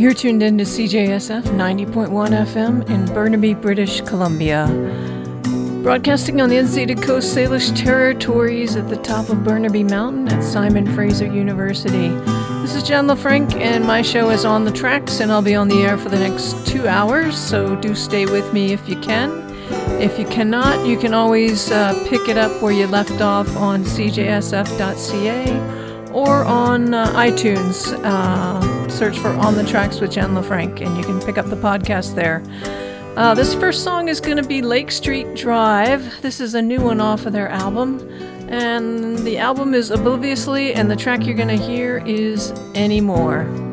You're tuned in to CJSF 90.1 FM in Burnaby, British Columbia. Broadcasting on the unceded Coast Salish territories at the top of Burnaby Mountain at Simon Fraser University. This is Jen LaFranc, and my show is On the Tracks, and I'll be on the air for the next two hours, so do stay with me if you can. If you cannot, you can always uh, pick it up where you left off on cjsf.ca or on uh, iTunes. Uh, search for On the Tracks with Jen LaFranc, and you can pick up the podcast there. Uh, this first song is going to be Lake Street Dive. This is a new one off of their album. And the album is Obliviously, and the track you're going to hear is Anymore.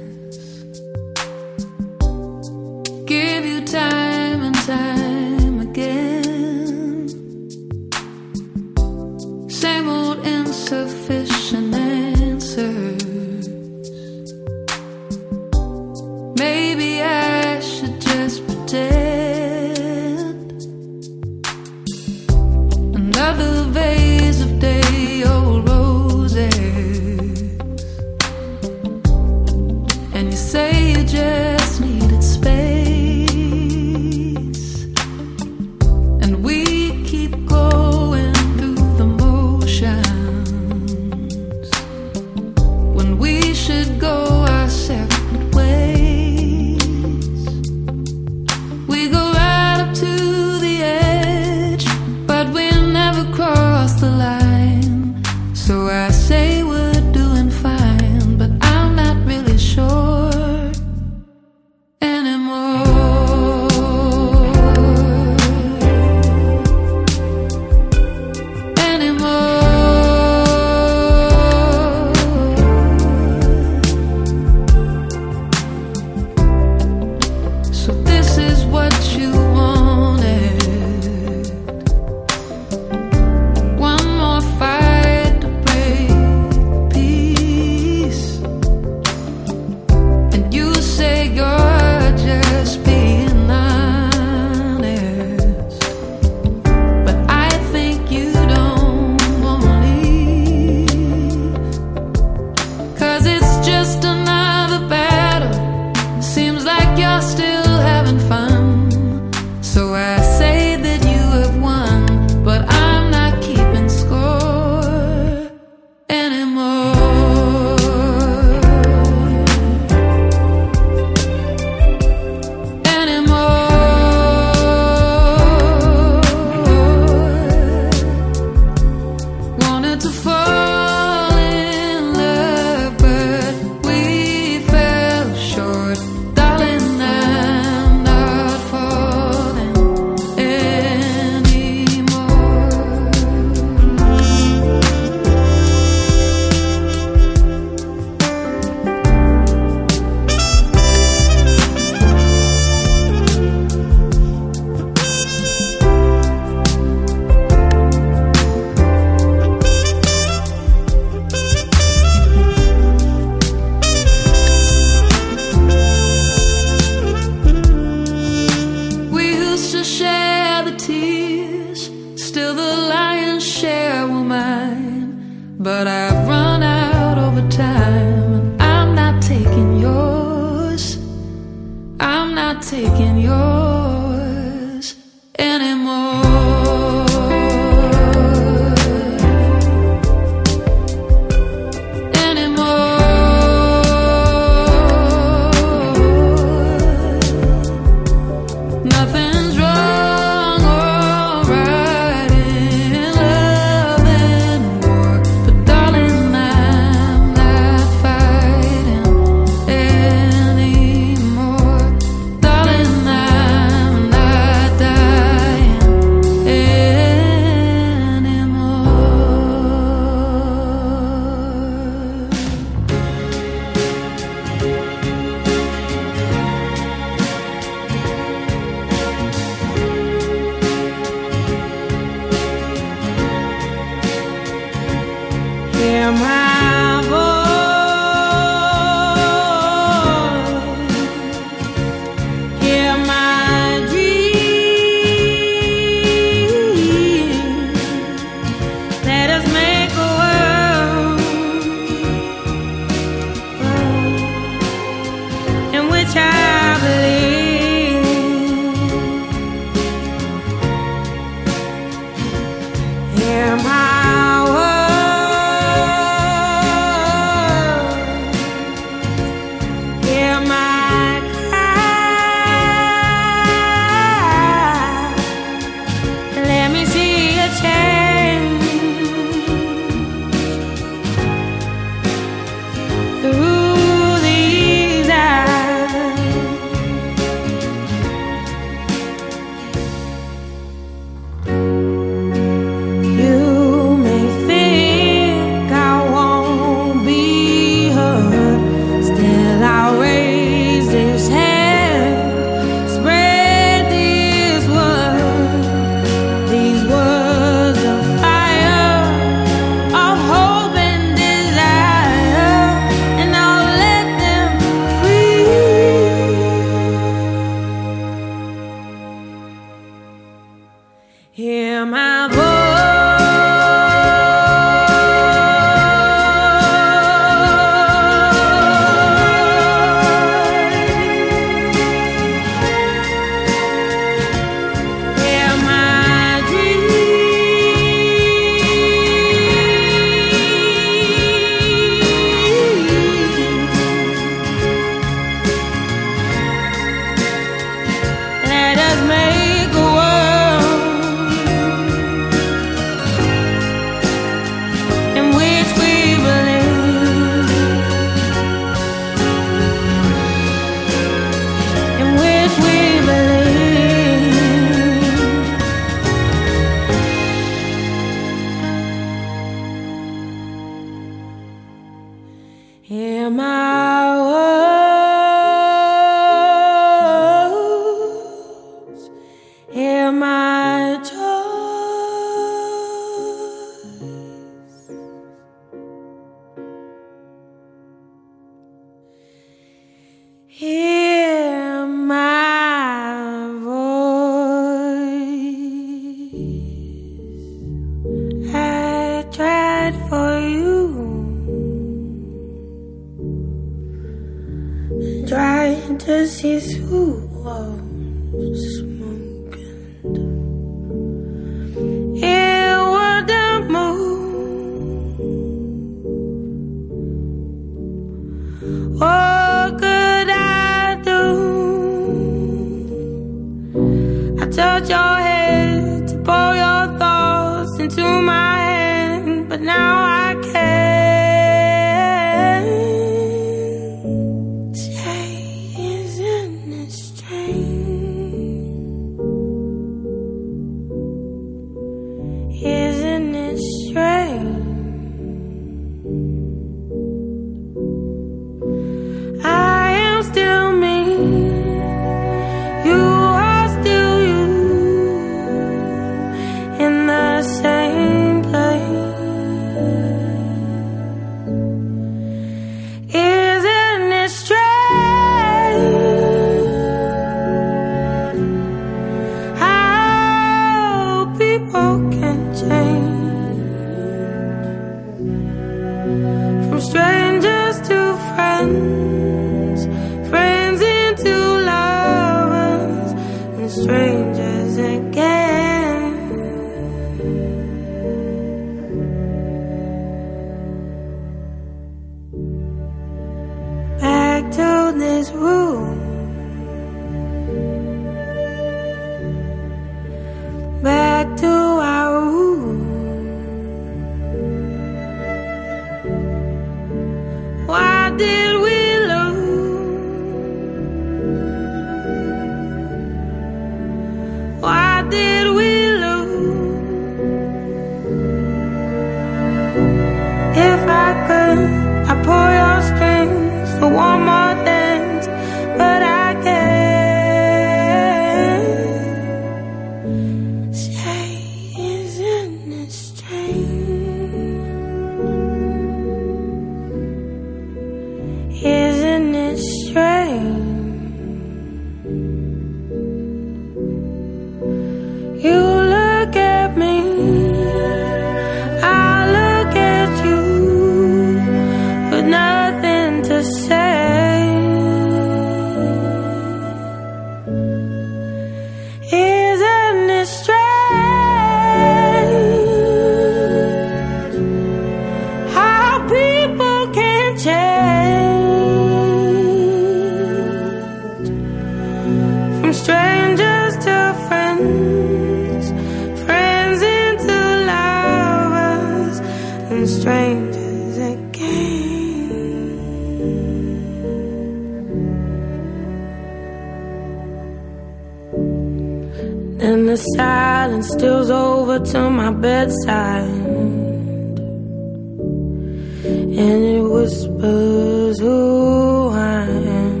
who I am.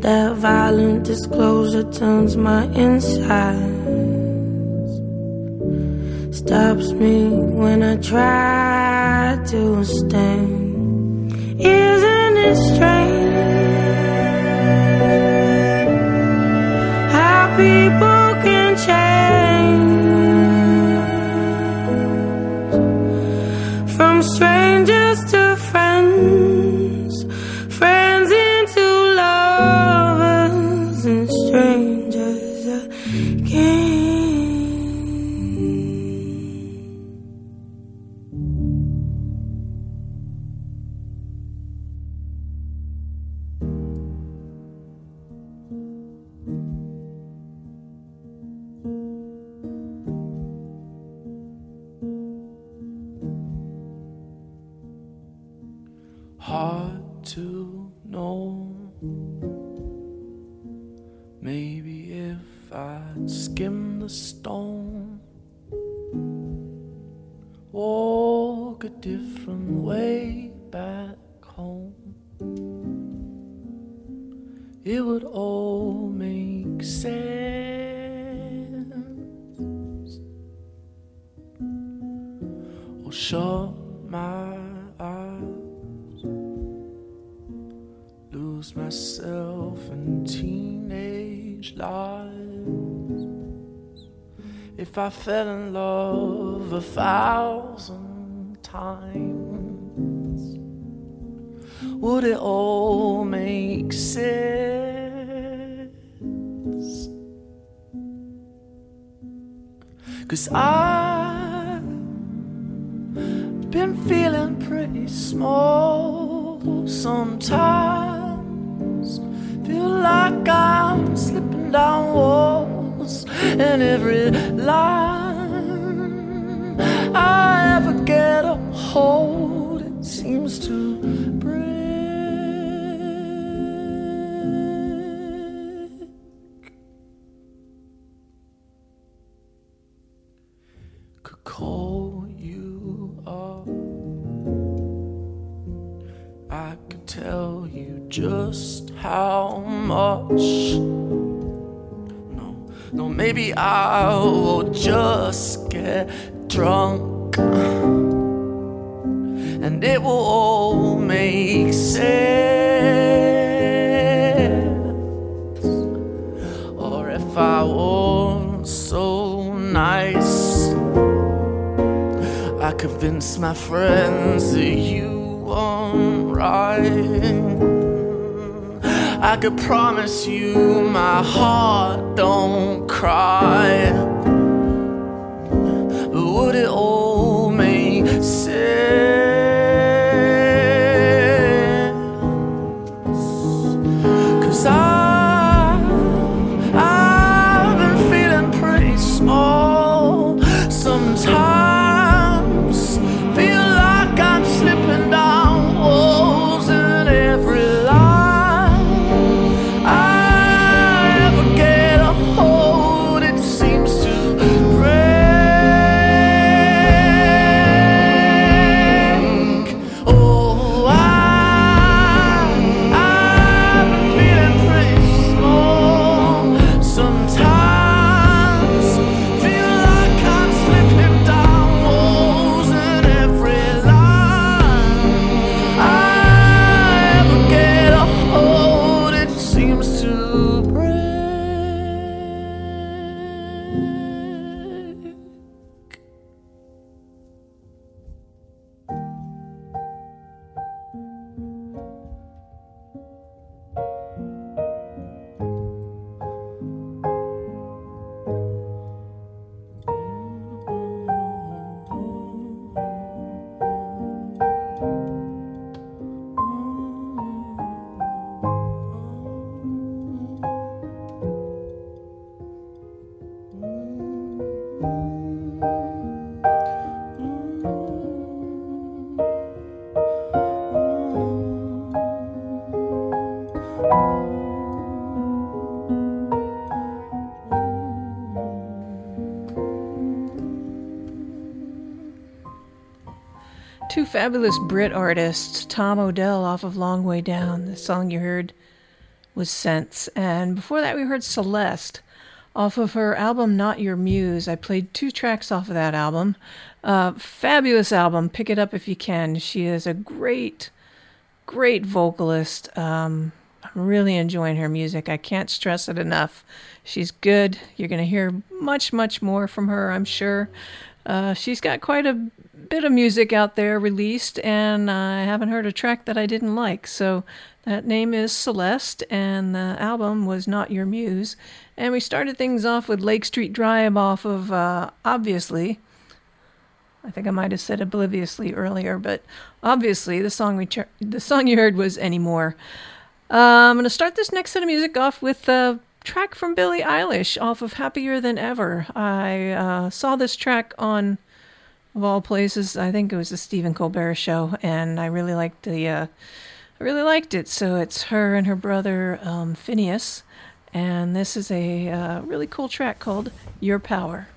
That violent disclosure turns my insides, stops me when I try to stand. Isn't it strange? I fell in love a thousand times, would it all make sense? Cause I've been feeling pretty small sometimes. Feel like I'm slipping down walls and every line I ever get a hold, it seems to break. Could call you up, I could tell you just how much. No, maybe I will just get drunk and it will all make sense. Or if I was so nice, I convince my friends that you weren't right. I could promise you my heart don't cry. But would it all make sense? Fabulous Brit artist Tom Odell off of Long Way Down. The song you heard was Sense. And before that, we heard Celeste off of her album Not Your Muse. I played two tracks off of that album. Uh, fabulous album. Pick it up if you can. She is a great, great vocalist. Um, I'm really enjoying her music. I can't stress it enough. She's good. You're going to hear much, much more from her, I'm sure. Uh, she's got quite a bit of music out there released, and I haven't heard a track that I didn't like. So that name is Celeste, and the album was Not Your Muse. And we started things off with Lake Street Dive off of uh, Obviously. I think I might have said obliviously earlier, but obviously the song we the song you heard was Anymore. Uh, I'm going to start this next set of music off with a track from Billie Eilish off of Happier Than Ever. I uh, saw this track on of all places. I think it was the Stephen Colbert show, and I really liked the. Uh, I really liked it. So it's her and her brother um, Finneas, and this is a uh, really cool track called "Your Power."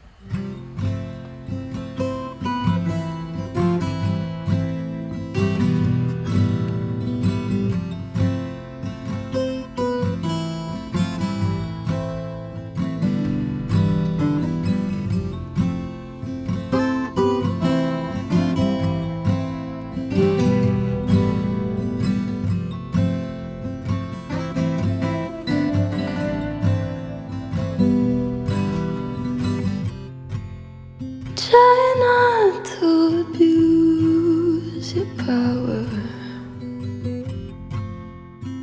Try not to abuse your power.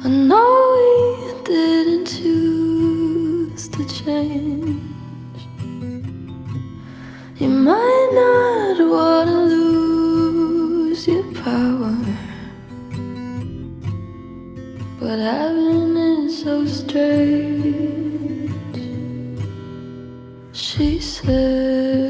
I know we didn't choose to change. You might not wanna lose your power, but heaven is so strange. She said.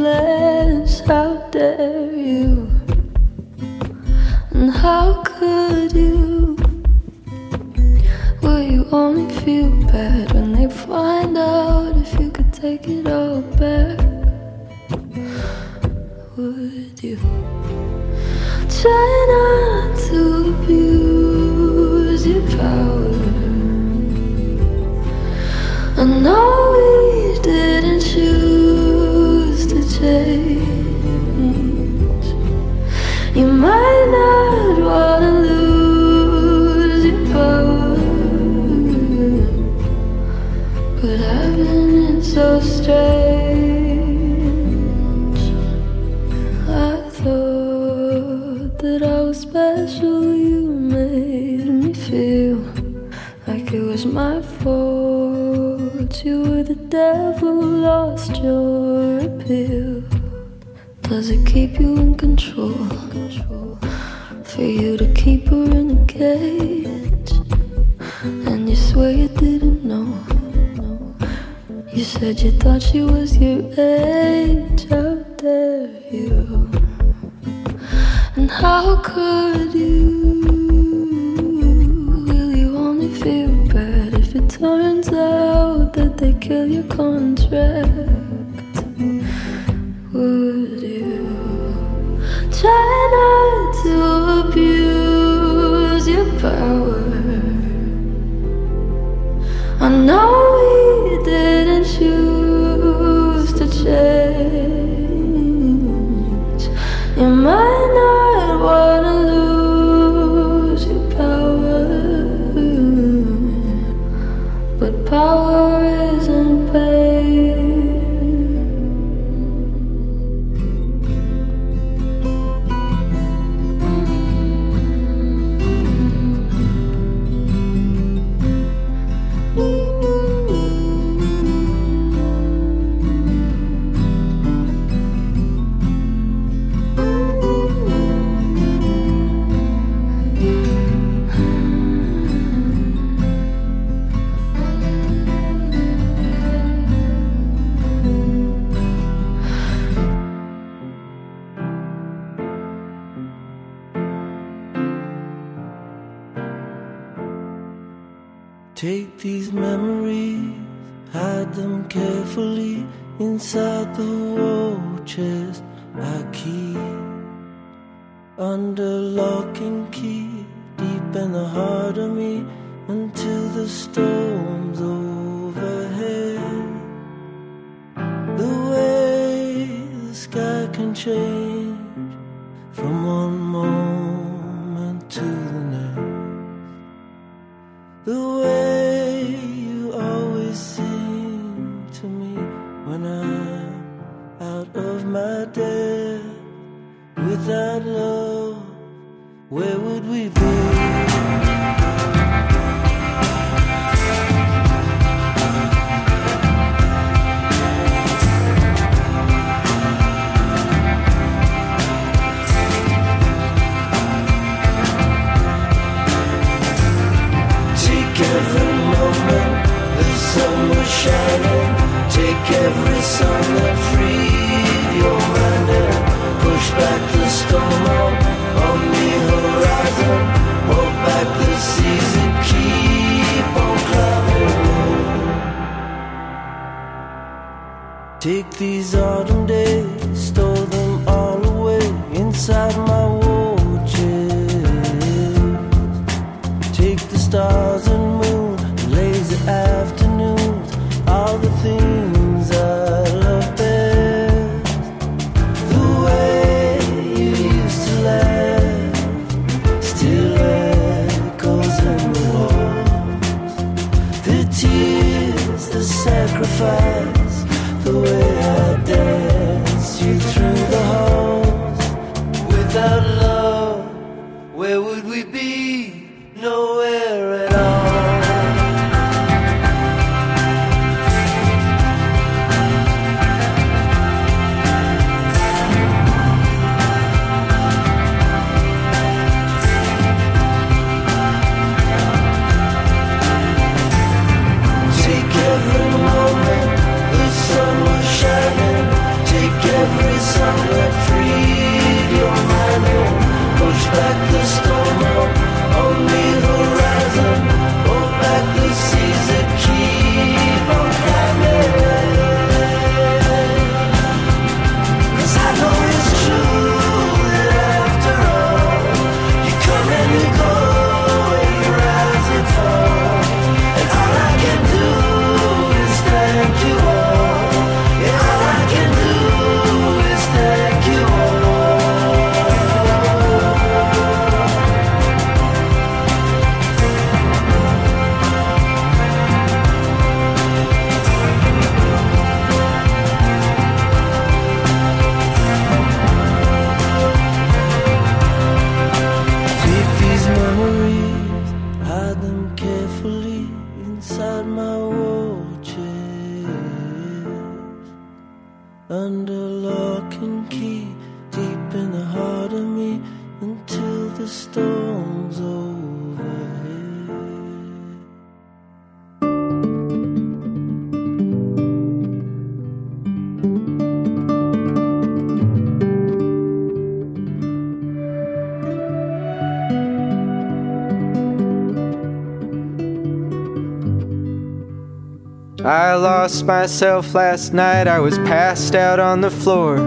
lost myself last night. I was passed out on the floor,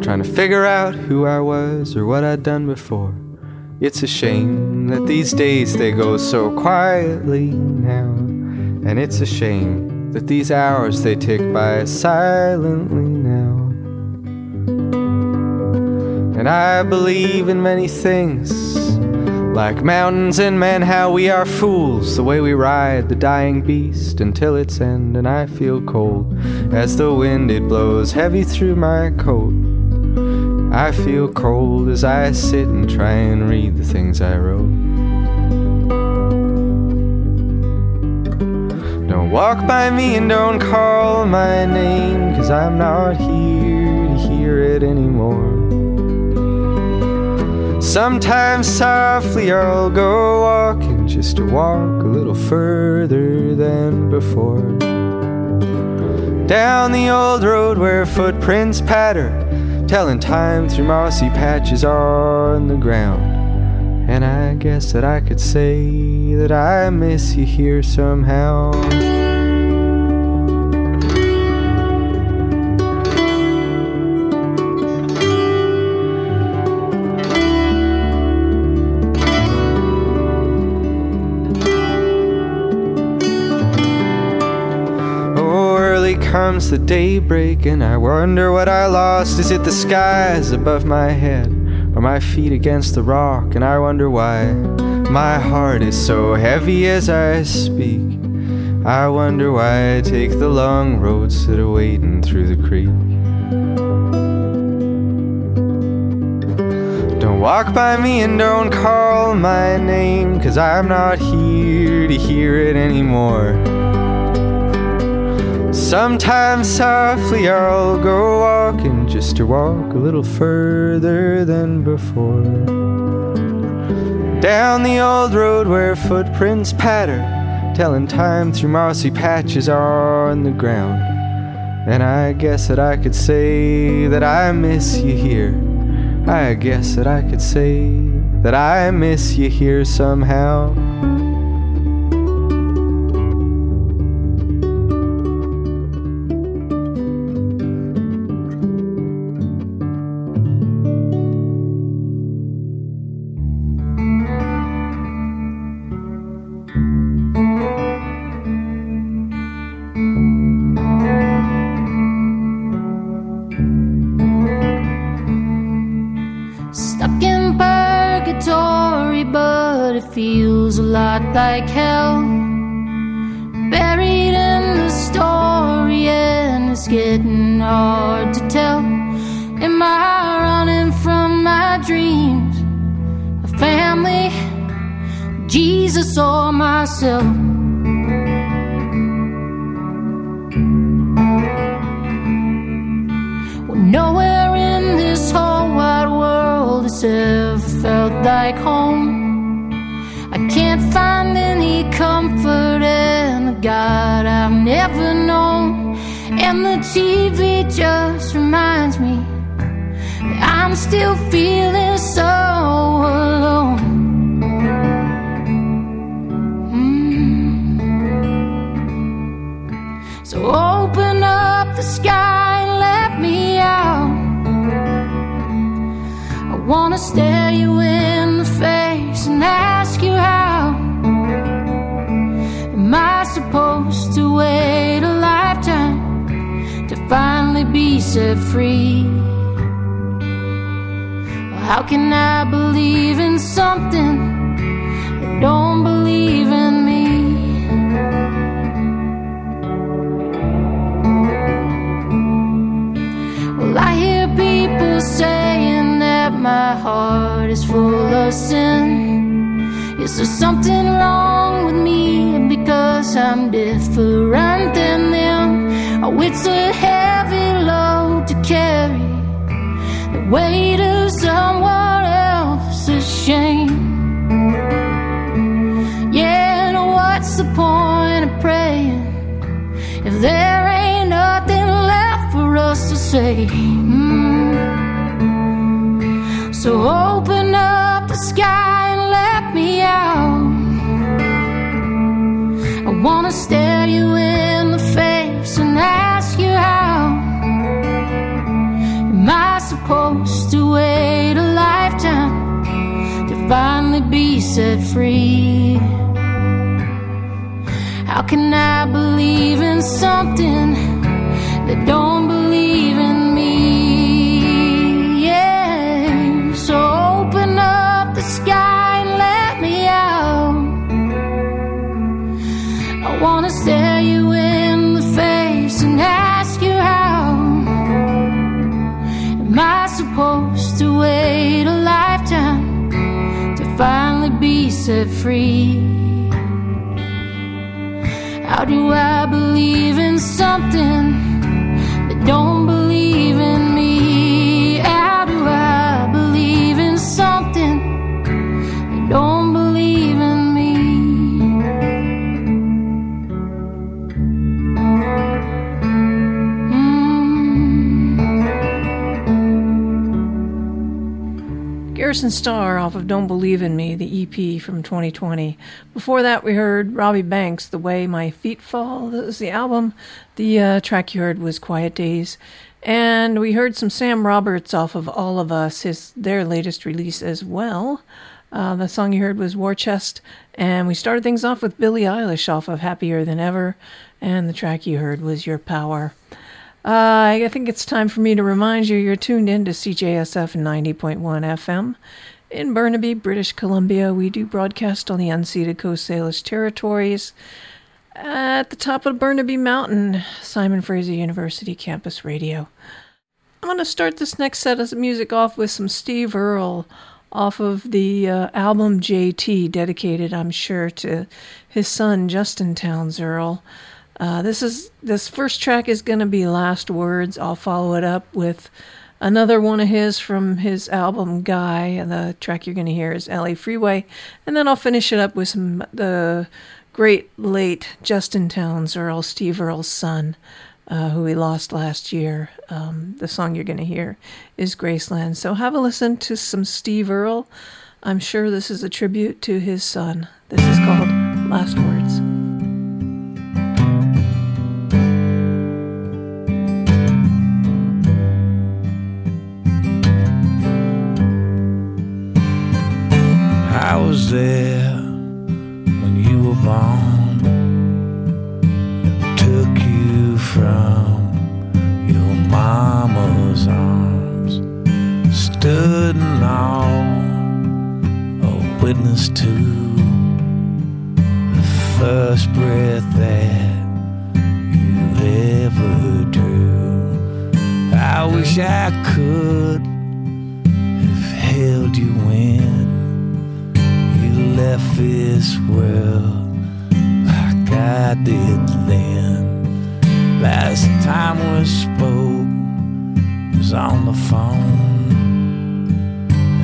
trying to figure out who I was or what I'd done before. It's a shame that these days they go so quietly now, and it's a shame that these hours they tick by silently now. And I believe in many things. Like mountains and men, how we are fools, the way we ride the dying beast until its end, and I feel cold as the wind it blows heavy through my coat. I feel cold as I sit and try and read the things I wrote. Don't walk by me and don't call my name, cause I'm not here Sometimes softly I'll go walking just to walk a little further than before. Down the old road where footprints patter, telling time through mossy patches on the ground. And I guess that I could say that I miss you here somehow. Comes the daybreak, and I wonder what I lost. Is it the skies above my head, or my feet against the rock? And I wonder why my heart is so heavy as I speak. I wonder why I take the long roads that are wading through the creek. Don't walk by me and don't call my name, cause I'm not here to hear it anymore. Sometimes softly I'll go walking just to walk a little further than before. Down the old road where footprints patter, telling time through mossy patches on the ground. And I guess that I could say that I miss you here. I guess that I could say that I miss you here somehow. Heavy load to carry the weight of someone else's shame. Yeah, and what's the point of praying if there ain't nothing left for us to say? Mm. So open up the sky and let me out. I wanna stare you in supposed to wait a lifetime to finally be set free? How can I believe in something that don't believe set free? How do I believe in something Garrison Starr off of Don't Believe in Me, the EP from 2020. Before that, we heard Robbie Banks, The Way My Feet Fall. That was the album. The uh, track you heard was Quiet Days. And we heard some Sam Roberts off of All of Us, his their latest release as well. Uh, the song you heard was War Chest, and we started things off with Billie Eilish off of Happier Than Ever, and the track you heard was Your Power. Uh, I think it's time for me to remind you you're tuned in to CJSF 90.1 FM. In Burnaby, British Columbia, we do broadcast on the unceded Coast Salish territories. At the top of Burnaby Mountain, Simon Fraser University Campus Radio. I'm going to start this next set of music off with some Steve Earle off of the uh, album JT, dedicated, I'm sure, to his son Justin Townes Earle. Uh, this is this first track is going to be Last Words. I'll follow it up with another one of his from his album Guy. And the track you're going to hear is LA Freeway, and then I'll finish it up with some the great late Justin Townes Earle, Steve Earle's son uh, who we lost last year. Um, the song you're going to hear is Graceland. So have a listen to some Steve Earle. I'm sure this is a tribute to his son. This is called Last Words. There when you were born. Took you from your mama's arms. Stood in awe, a witness to the first breath that you ever drew. I wish I could have held you you left this world like I did then. Last time we spoke was on the phone,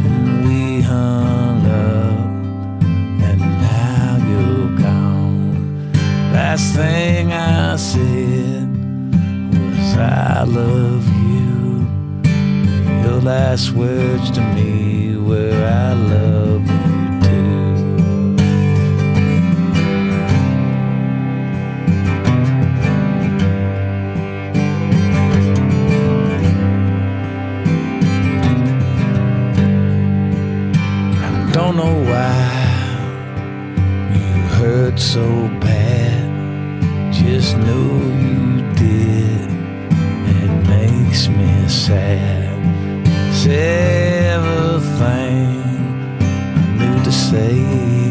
and we hung up, and now you're gone. Last thing I said was I love you. Your last words to me were I love you know why you hurt so bad. Just know you did. It makes me sad. Say everything I knew to say.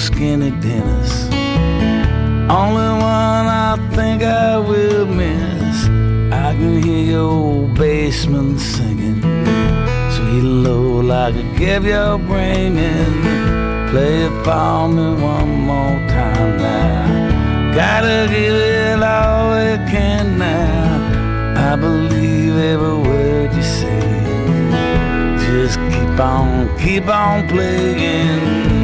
skinny Dennis. Only one I think I will miss. I can hear your old basement singing. Sweet low, like a give your brain in. Play it for me one more time now. Gotta give it all we can now. I believe every word you say. Just keep on, keep on playing.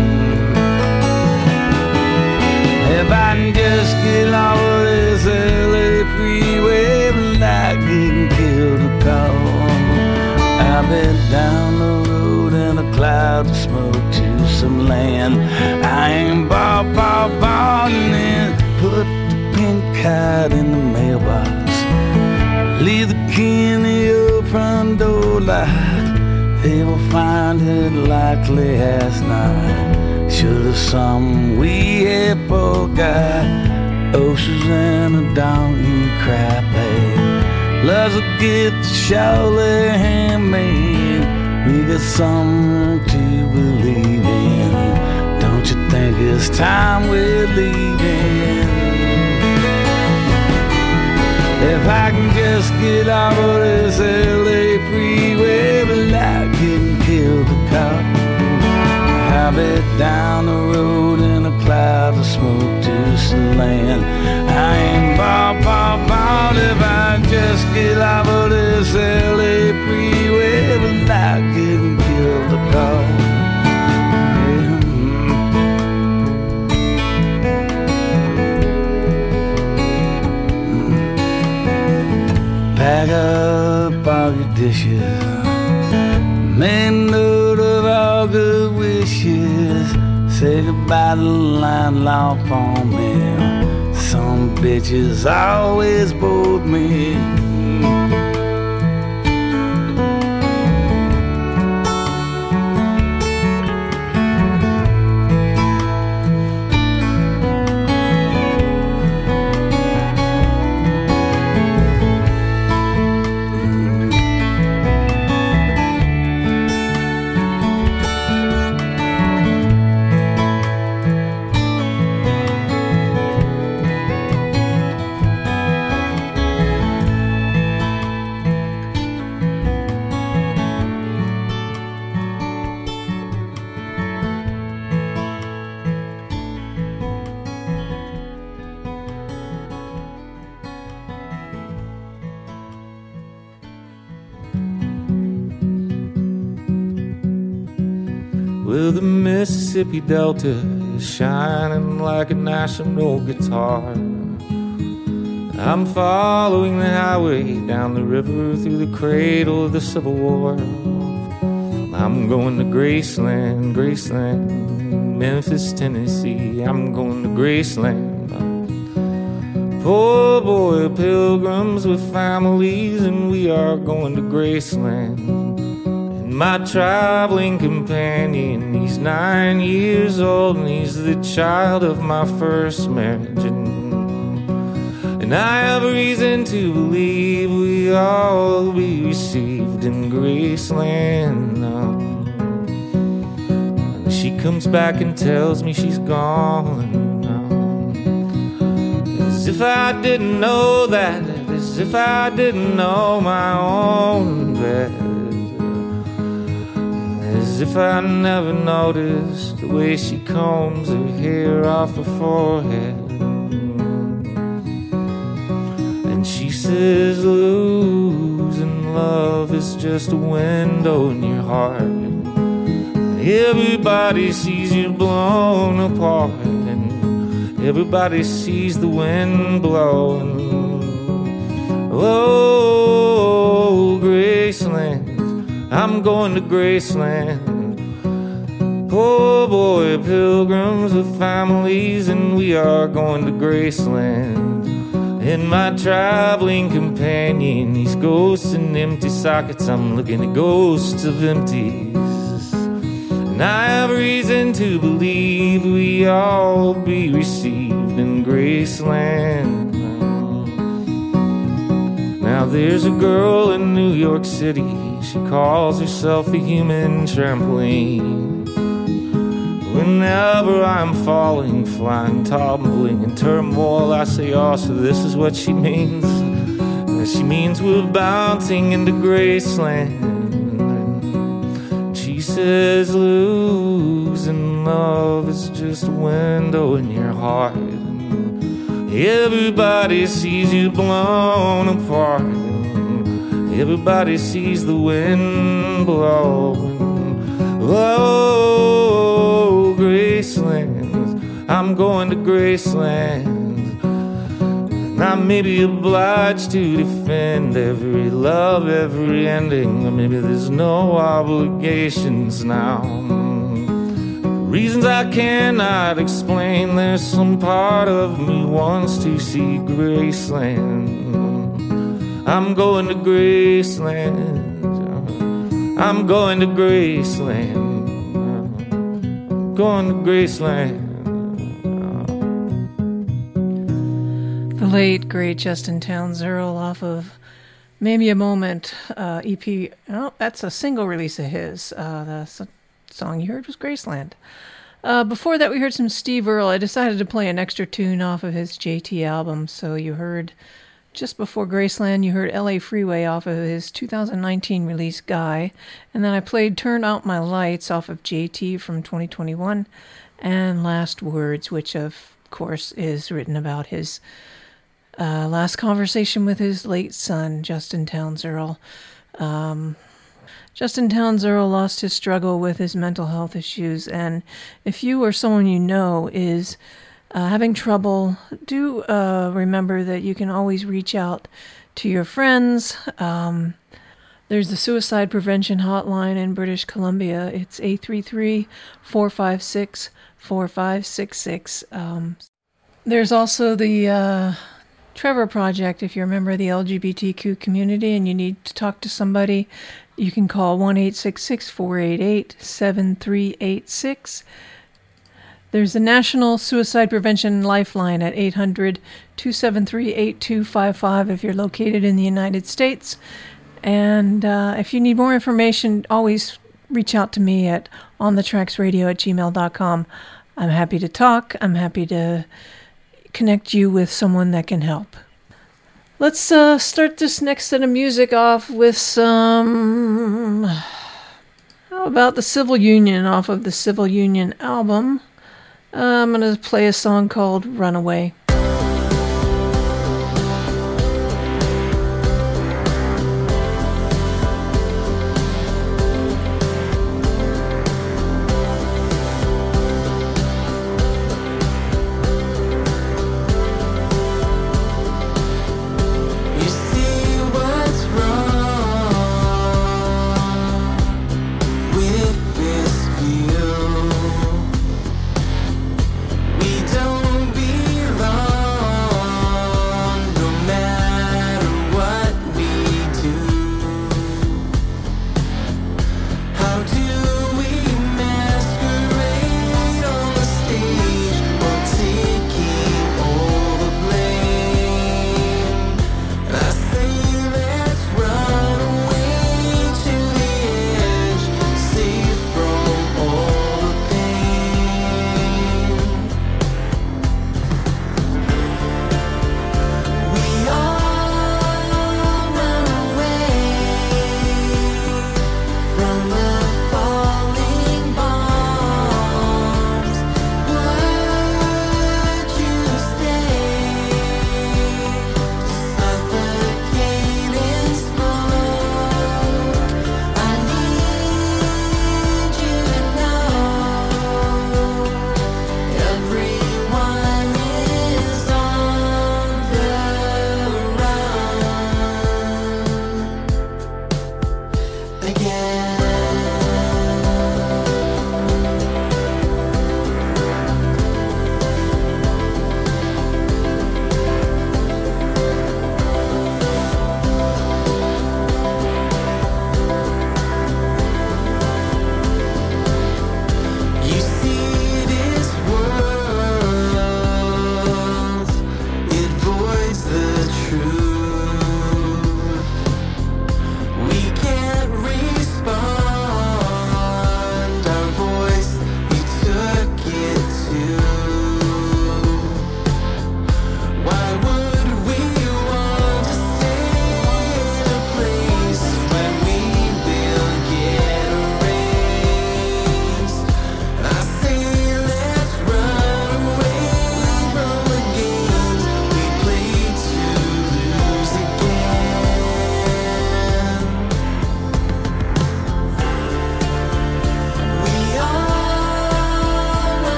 If I just get over this LA freeway without getting killed or caught, I've been down the road in a cloud of smoke to some land. I ain't bought, bought, bought, put the pink card in the mailbox. Leave the key in the old front door lock. They will find it likely as not to the some we had forgot. Oceans oh, and a donkey crap Love's a gift their handmade. We got something to believe in. Don't you think it's time we're leaving? If I can just get off of this LA freeway I'll be down the road in a cloud of smoke to some land. I ain't bought, bought, bought if I just get off of this LA freeway without getting killed a cop. Pack up all your dishes. Make note of all good. Say goodbye to landlord for me. Some bitches always bored me. Mississippi Delta is shining like a national guitar. I'm following the highway down the river through the cradle of the Civil War. I'm going to Graceland, Graceland, Memphis, Tennessee. I'm going to Graceland. Poor boy pilgrims with families, and we are going to Graceland. My traveling companion, he's nine years old, and he's the child of my first marriage. And, and I have reason to believe we all be received in Graceland now. And she comes back and tells me she's gone. As if I didn't know that, as if I didn't know my own. As if I never noticed the way she combs her hair off her forehead. And she says, losing love is just a window in your heart. Everybody sees you blown apart, and everybody sees the wind blowing. Oh, Graceland, I'm going to Graceland. Poor boy pilgrims with families, and we are going to Graceland. And my traveling companion, these ghosts and empty sockets, I'm looking at ghosts of empties. And I have reason to believe we all be received in Graceland. Now there's a girl in New York City, she calls herself a human trampoline. Whenever I'm falling, flying, tumbling in turmoil, I say, oh, so this is what she means. And She means we're bouncing into Graceland. She says, losing love is just a window in your heart. Everybody sees you blown apart. Everybody sees the wind blowing. Oh, I'm going to Graceland. And I may be obliged to defend every love, every ending, or maybe there's no obligations now. Reasons I cannot explain. There's some part of me wants to see Graceland. I'm going to Graceland. I'm going to Graceland. I'm going to Graceland. Late, great Justin Townes Earle off of Maybe a Moment uh, EP. Oh, that's a single release of his. Uh, the song you heard was Graceland. Uh, before that, we heard some Steve Earle. I decided to play an extra tune off of his JT album. So you heard just before Graceland, you heard LA Freeway off of his 2019 release Guy. And then I played Turn Out My Lights off of JT from 2021. And Last Words, which of course is written about his uh, last conversation with his late son, Justin Townes Earle. Um, Justin Townes Earle lost his struggle with his mental health issues, and if you or someone you know is uh, having trouble, do uh, remember that you can always reach out to your friends. Um, there's the suicide prevention hotline in British Columbia. It's 833 456 4566. Um, There's also the uh, Trevor Project. If you're a member of the LGBTQ community and you need to talk to somebody, you can call 1 488 7386. There's the National Suicide Prevention Lifeline at 800 273 8255 if you're located in the United States. And uh, if you need more information, always reach out to me at onthetracksradio at gmail.com. I'm happy to talk. I'm happy to connect you with someone that can help. Let's uh, start this next set of music off with some. How about the Civil Union off of the Civil Union album? Uh, I'm going to play a song called Runaway.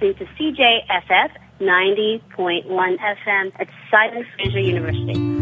listening to CJSF 90.1 FM at Simon Fraser University.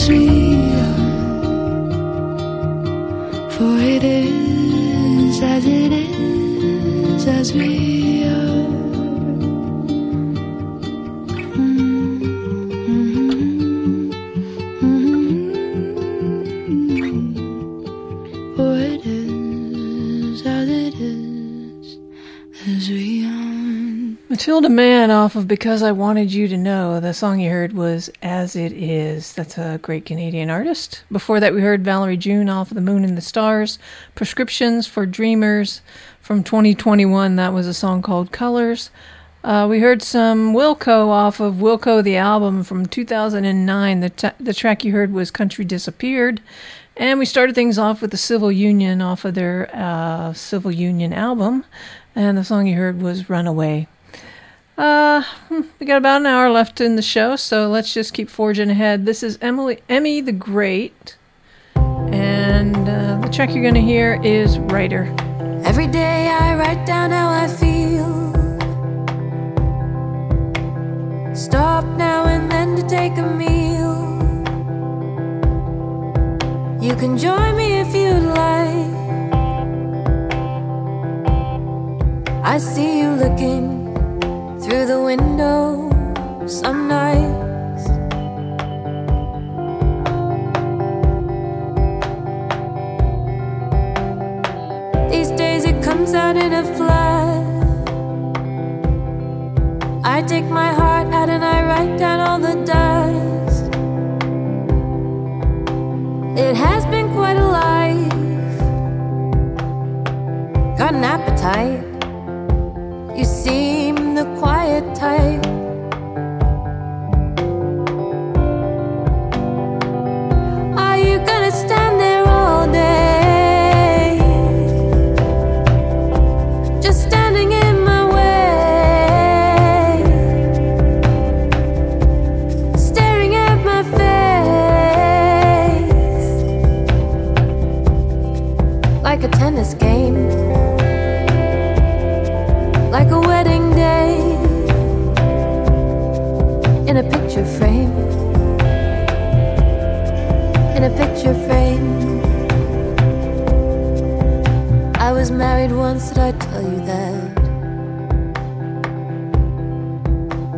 as we are. For it is as it is as we are. Matilda Mann off of Because I Wanted You to Know. The song you heard was As It Is. That's a great Canadian artist. Before that, we heard Valerie June off of The Moon and the Stars. Prescriptions for Dreamers from 2021. That was a song called Colors. Uh, we heard some Wilco off of Wilco the album from 2009. The, t- the track you heard was Country Disappeared. And we started things off with the Civil Union off of their uh, Civil Union album. And the song you heard was Runaway. Uh, hmm, we got about an hour left in the show, so let's just keep forging ahead. This is Emily Emmy the Great, and uh, the track you're going to hear is Writer. Every day I write down how I feel. Stop now and then to take a meal. You can join me if you'd like. I see you looking through the window some nights. These days it comes out in a flood. I take my heart out and I write down all the dust. It has been quite a life. Got an appetite. You seem the quiet type. Are you gonna stand picture frame. In a picture frame. I was married once, did I tell you that?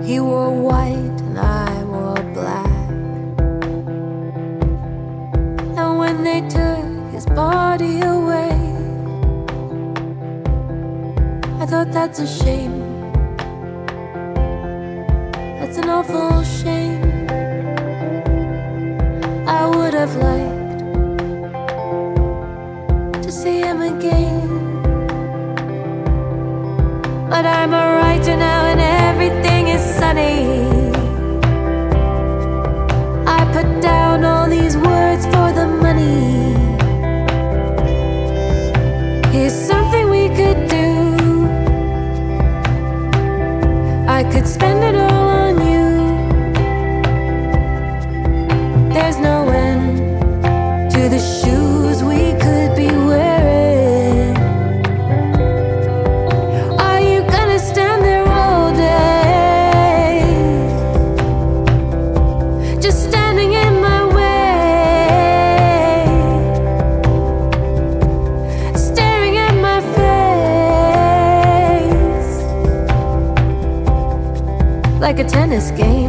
He wore white and I wore black. And when they took his body away, I thought that's a shame. That's an awful shame. I would have liked to see him again. But I'm a writer now and everything is sunny. I put down all these words for the money. Here's something we could do. I could spend it all like a tennis game,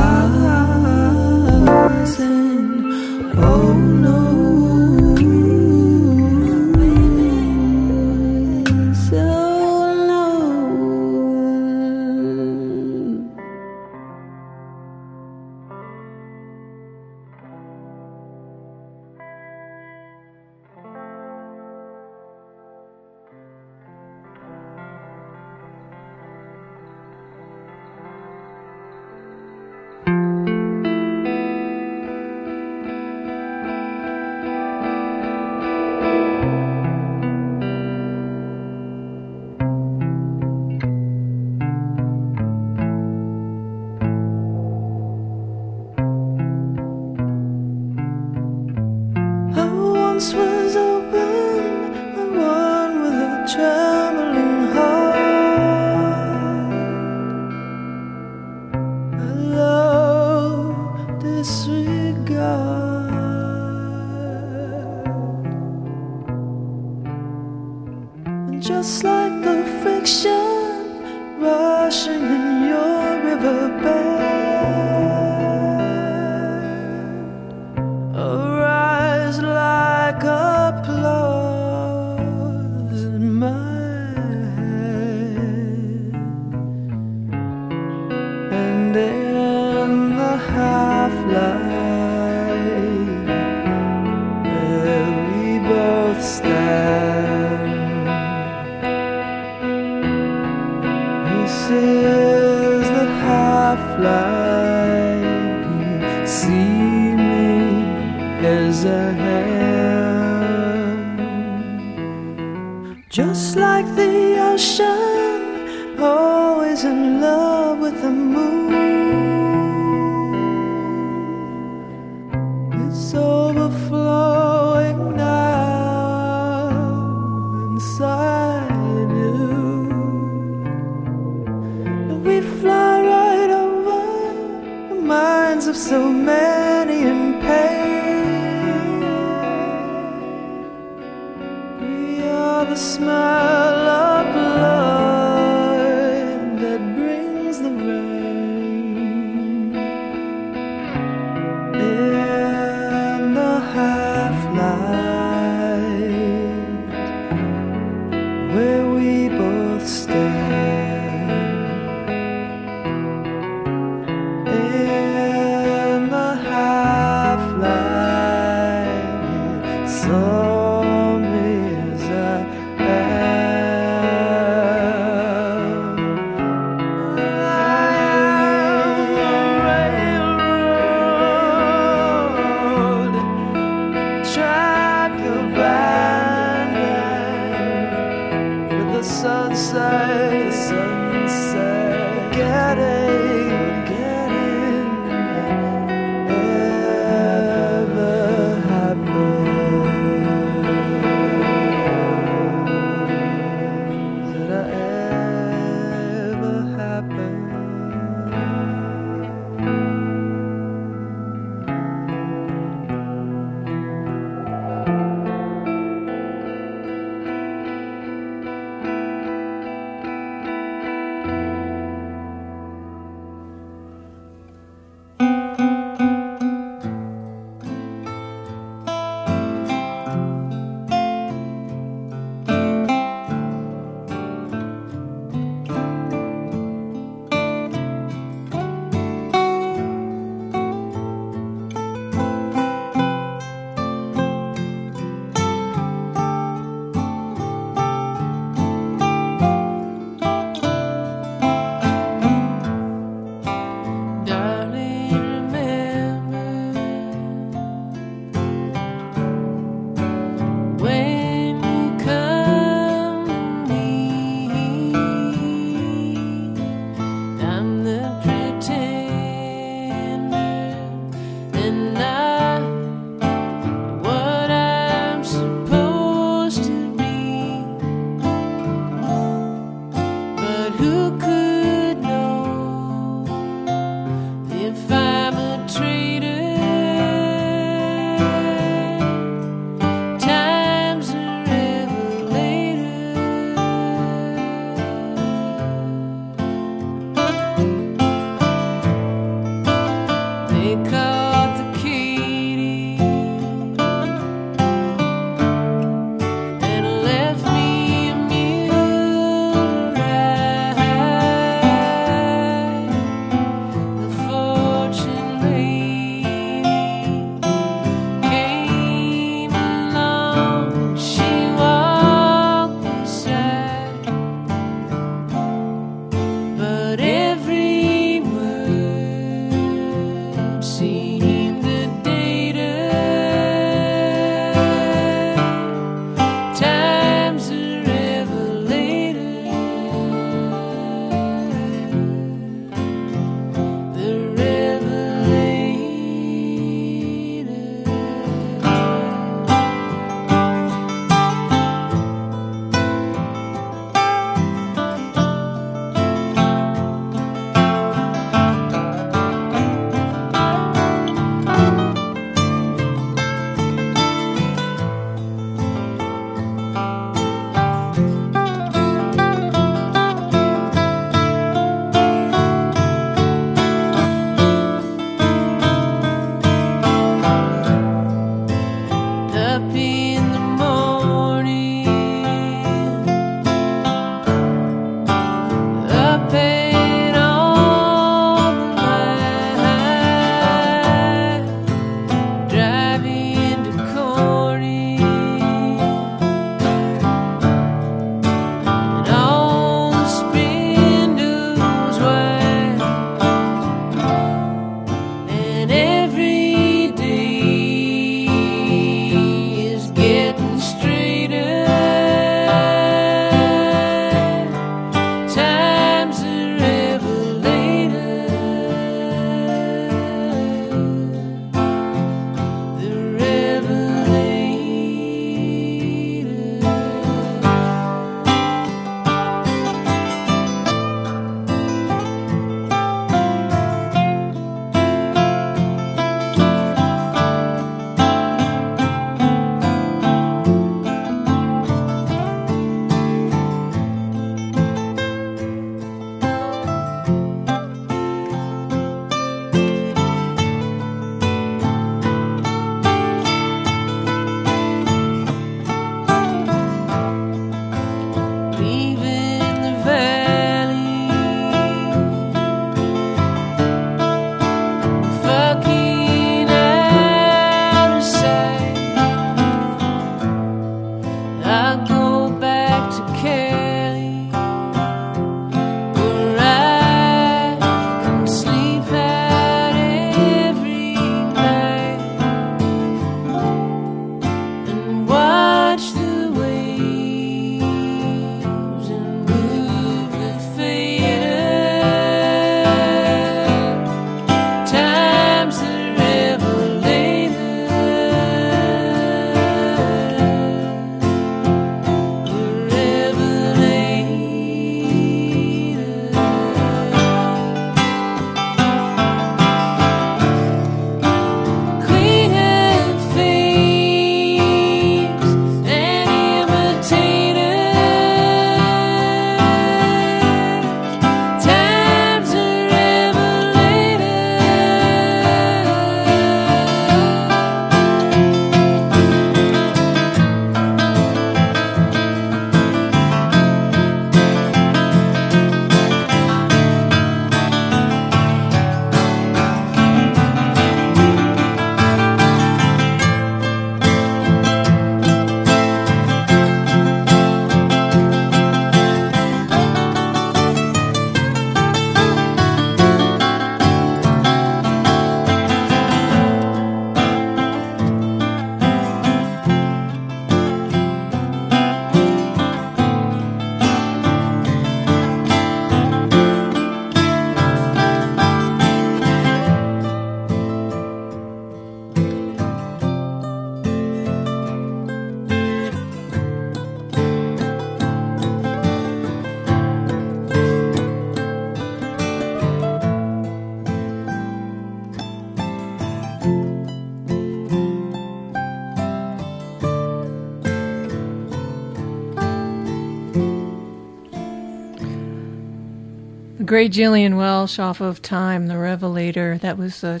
great Gillian Welch off of Time, The Revelator. That was the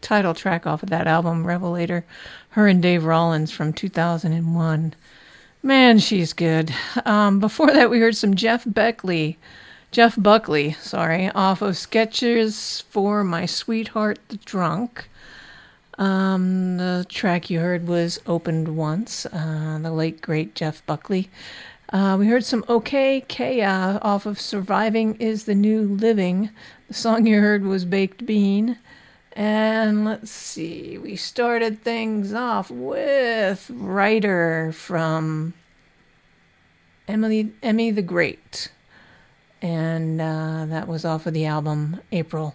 title track off of that album, Revelator. Her and Dave Rawlings from 2001. Man, she's good. Um, before that, we heard some Jeff Beckley, Jeff Buckley, sorry, off of Sketches for My Sweetheart the Drunk. Um, the track you heard was Opened Once, uh, the late great Jeff Buckley. Uh, we heard some Okay Kaya off of Surviving is the New Living. The song you heard was Baked Bean. And let's see, we started things off with Writer from Emily Emmy the Great. And uh, that was off of the album April.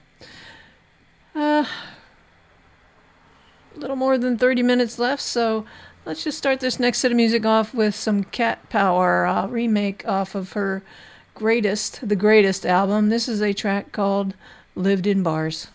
Uh, a little more than 30 minutes left, so let's just start this next set of music off with some Cat Power remake off of her greatest, the greatest album. This is a track called Lived in Bars.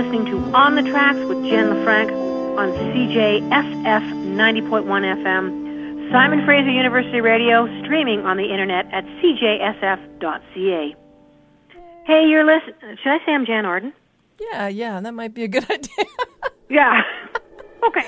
Listening to On the Tracks with Jen LaFranc on CJSF 90.1 FM, Simon Fraser University Radio, streaming on the internet at cjsf.ca. Hey, you're listening. Should I say I'm Jann Arden? Yeah, yeah, that might be a good idea. Yeah. okay.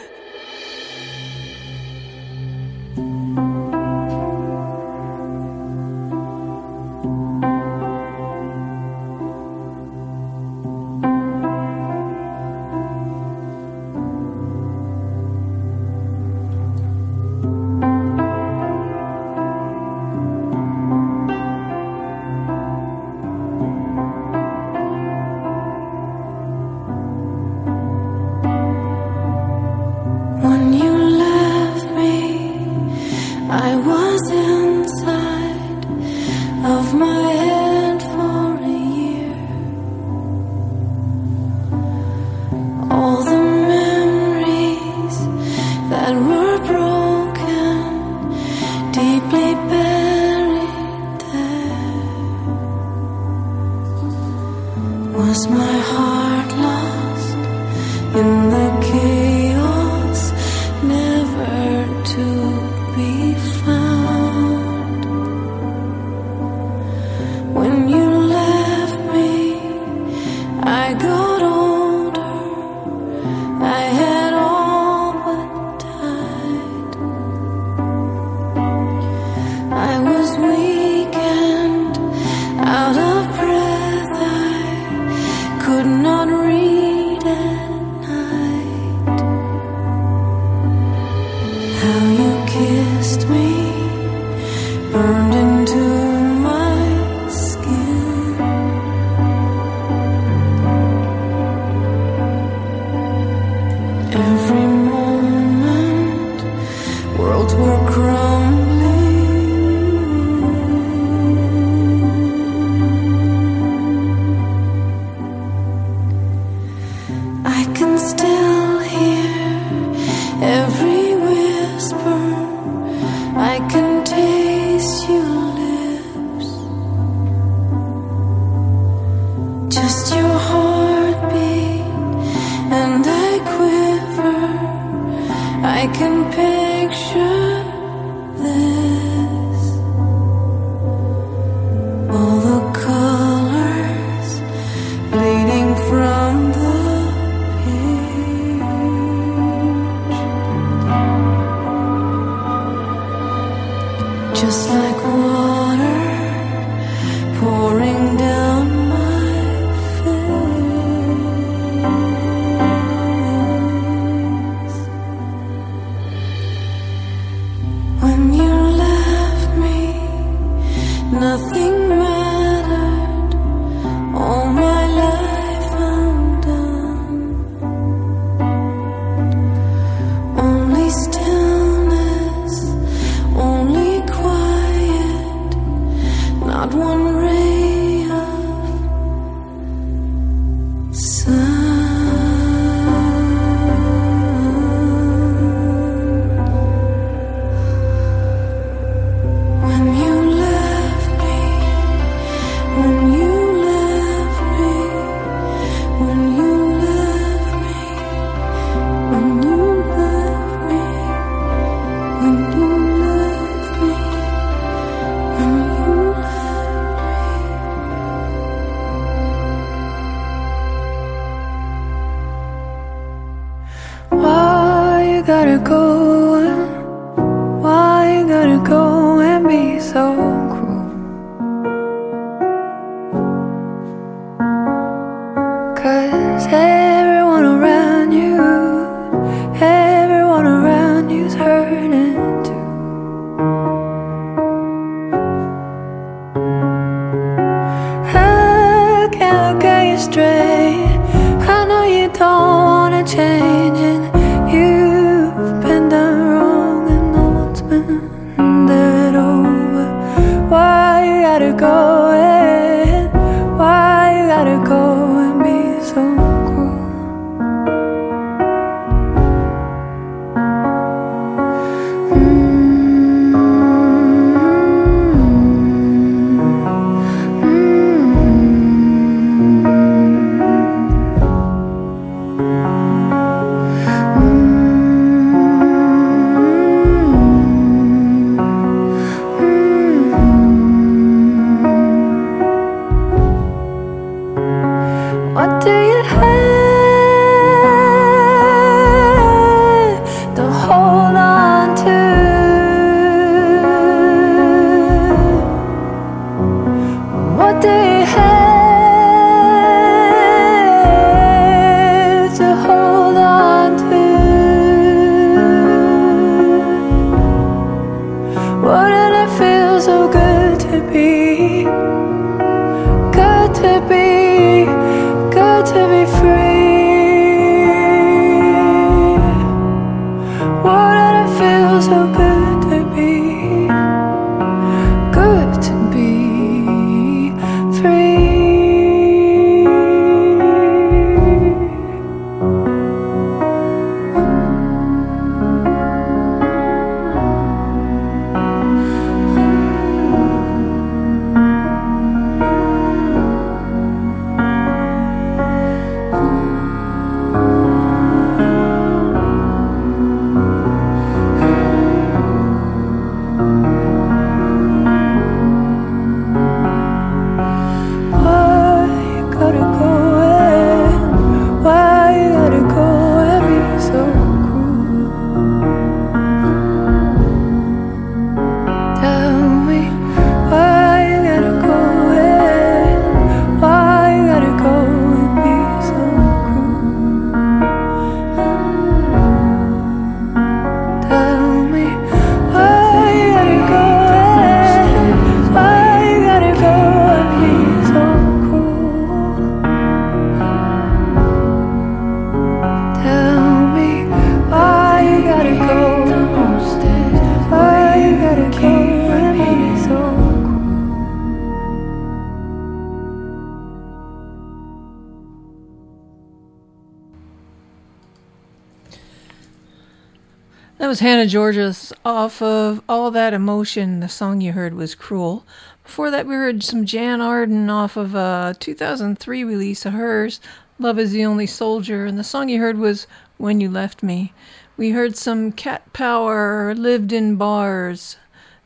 Was Hannah Georgas off of All That Emotion. The song you heard was Cruel. Before that, we heard some Jann Arden off of a 2003 release of hers, Love is the Only Soldier. And the song you heard was When You Left Me. We heard some Cat Power, Lived in Bars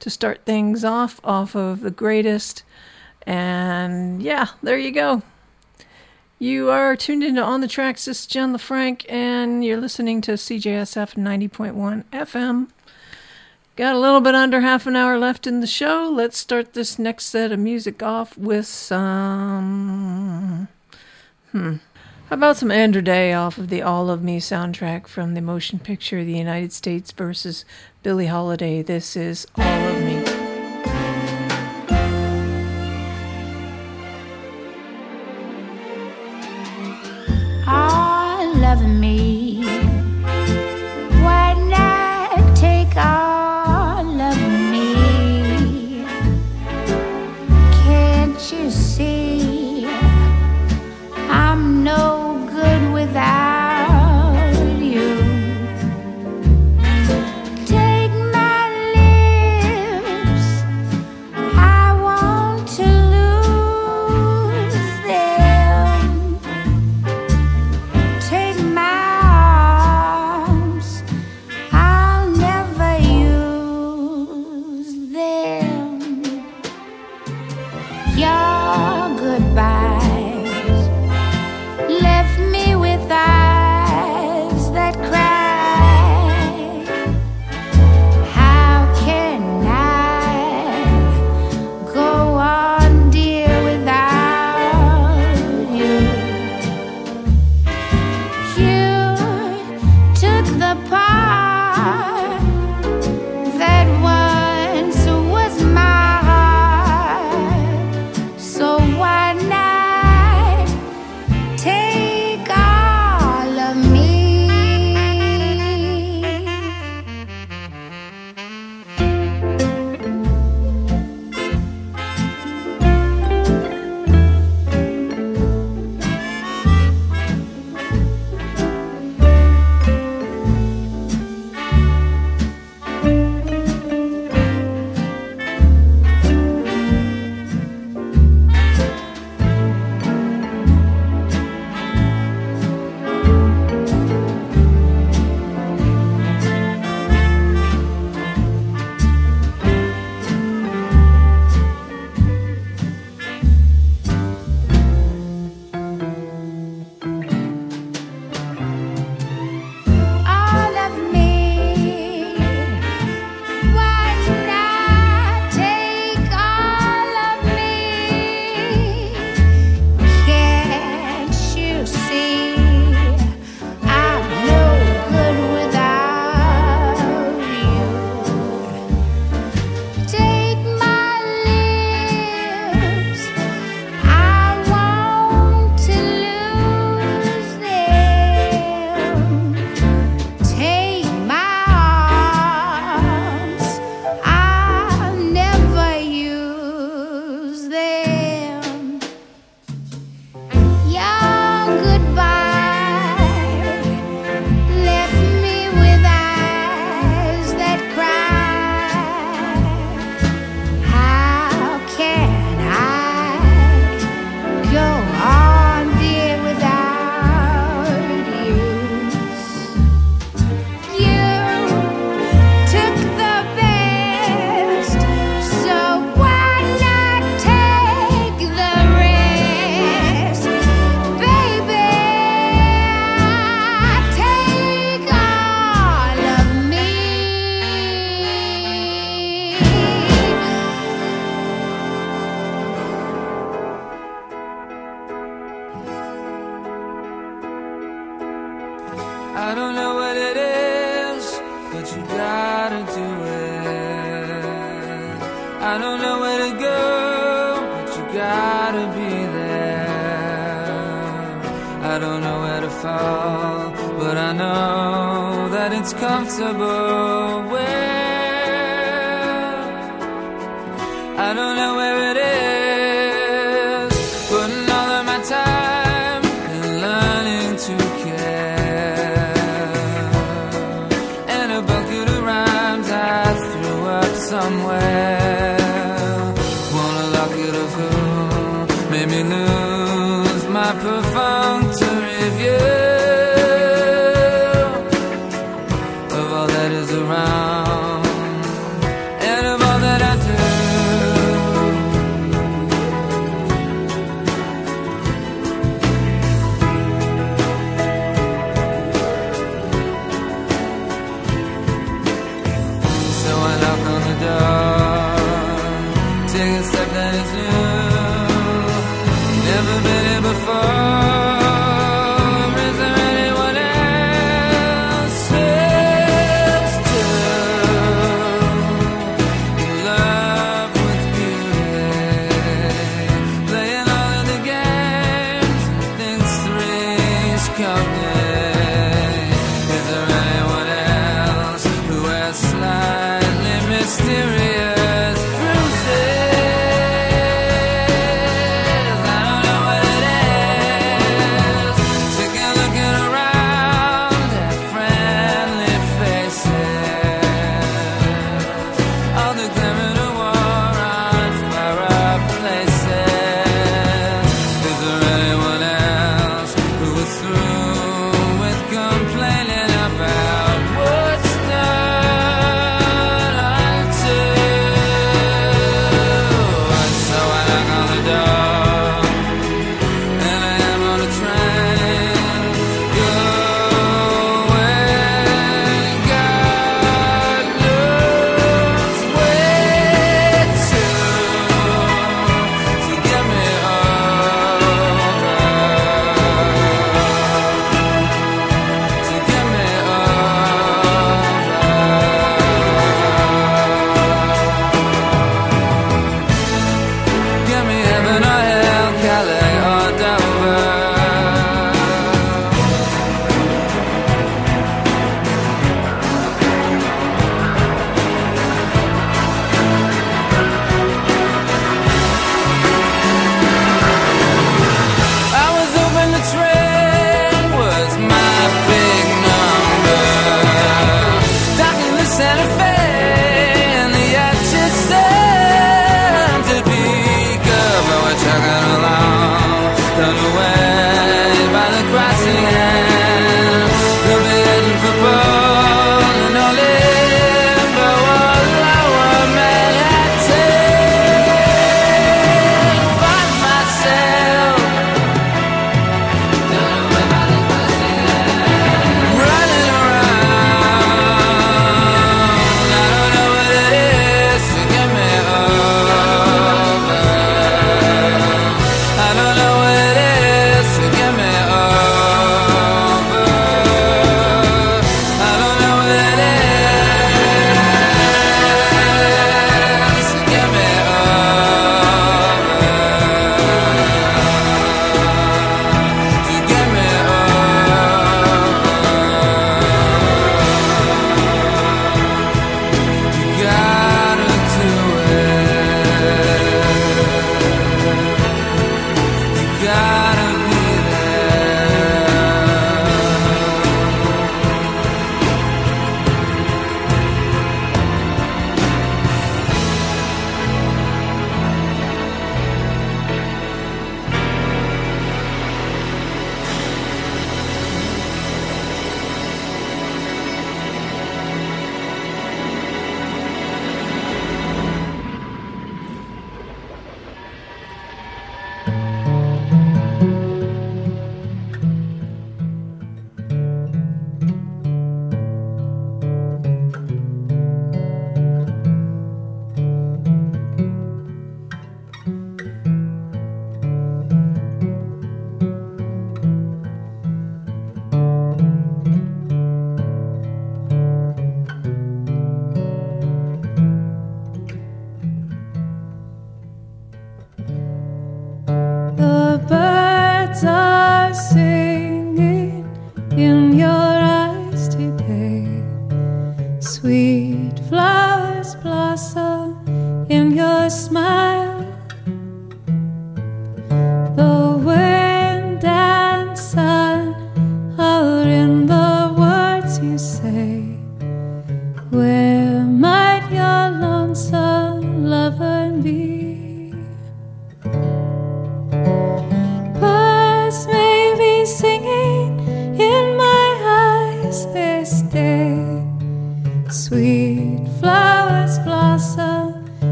to start things off, off of The Greatest. And yeah, there you go. You are tuned into On the Tracks. This is Jen LeFranc, and you're listening to CJSF 90.1 FM. Got a little bit under half an hour left in the show. Let's start this next set of music off with some. Hmm. How about some Andra Day off of the All of Me soundtrack from the motion picture The United States versus Billie Holiday? This is All of Me.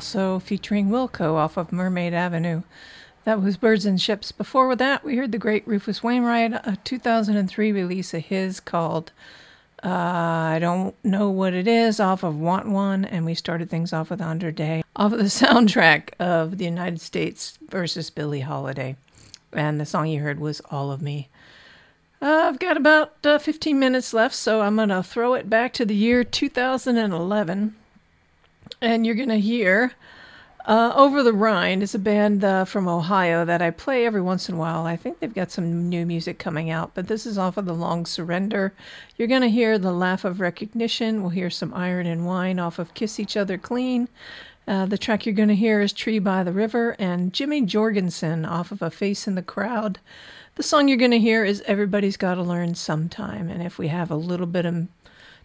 Also featuring Wilco off of Mermaid Avenue. That was Birds and Ships. Before that, we heard the great Rufus Wainwright, a 2003 release of his called uh, I Don't Know What It Is off of Want One, and we started things off with Andra Day off of the soundtrack of the United States versus Billie Holiday. And the song you heard was All of Me. Uh, I've got about uh, 15 minutes left, so I'm going to throw it back to the year 2011. And you're going to hear uh, Over the Rhine is a band uh, from Ohio that I play every once in a while. I think they've got some new music coming out, but this is off of The Long Surrender. You're going to hear The Laugh of Recognition. We'll hear some Iron and Wine off of Kiss Each Other Clean. Uh, the track you're going to hear is Tree by the River and Jimmy Jorgensen off of A Face in the Crowd. The song you're going to hear is Everybody's Gotta Learn Sometime. And if we have a little bit of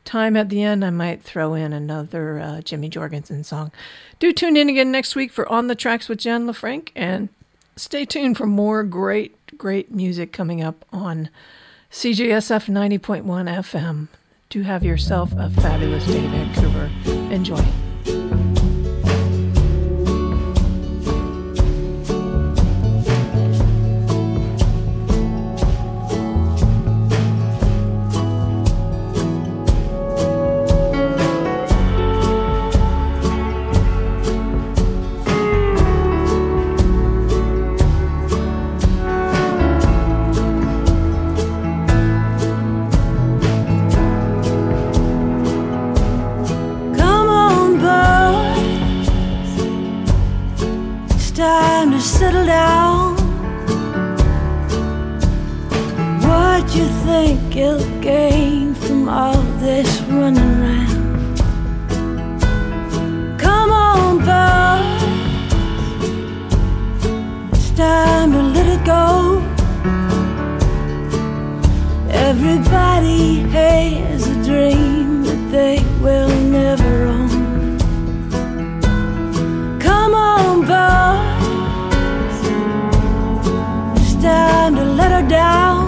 time at the end, I might throw in another uh, Jimmy Jorgensen song. Do tune in again next week for On the Tracks with Jan LaFranc and stay tuned for more great, great music coming up on CJSF 90.1 FM. Do have yourself a fabulous day, Vancouver. Enjoy. You think you'll gain from all this running around? Come on, boys. It's time to let it go. Everybody has a dream that they will never own. Come on, boys. It's time to let her down.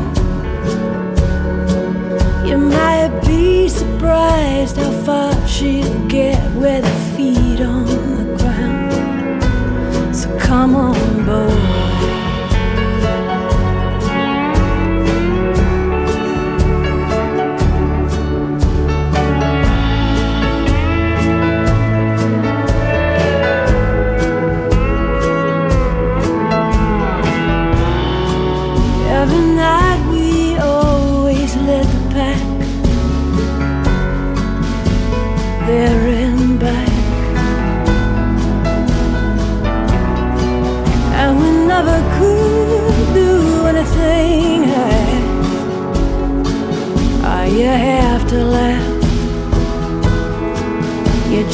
Surprised how far she'll get with her feet on the ground. So come on, boys.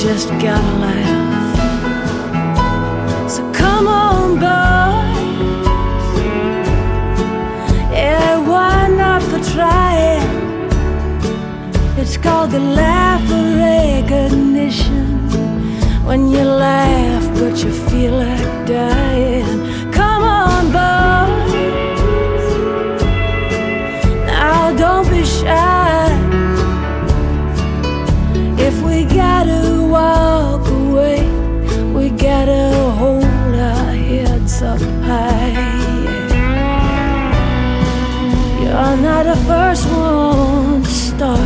Just gotta laugh. So come on, boy. Yeah, why not for trying? It's called the laugh of recognition. When you laugh, but you feel like dying. Not the first one to start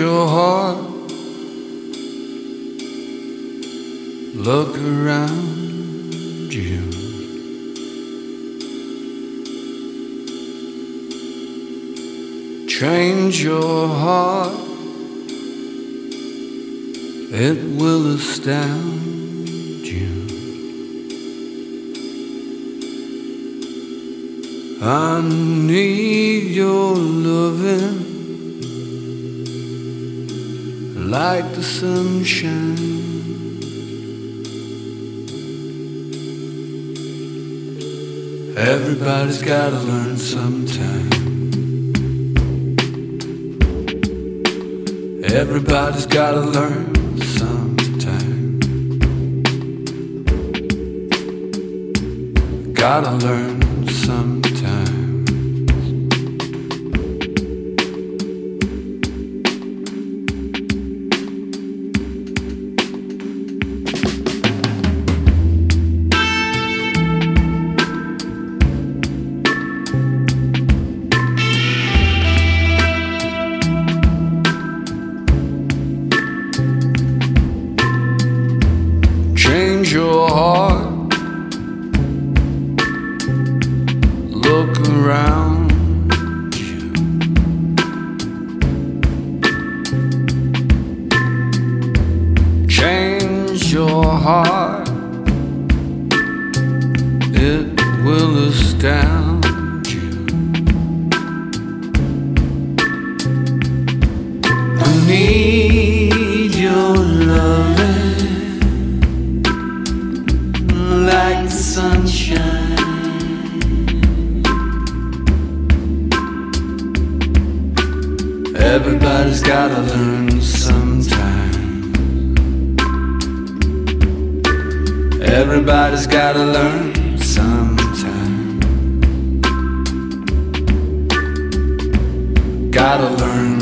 your heart change your heart, it will astound you. I need your loving like the sunshine. Everybody's gotta learn Everybody's gotta learn sometime. Gotta learn.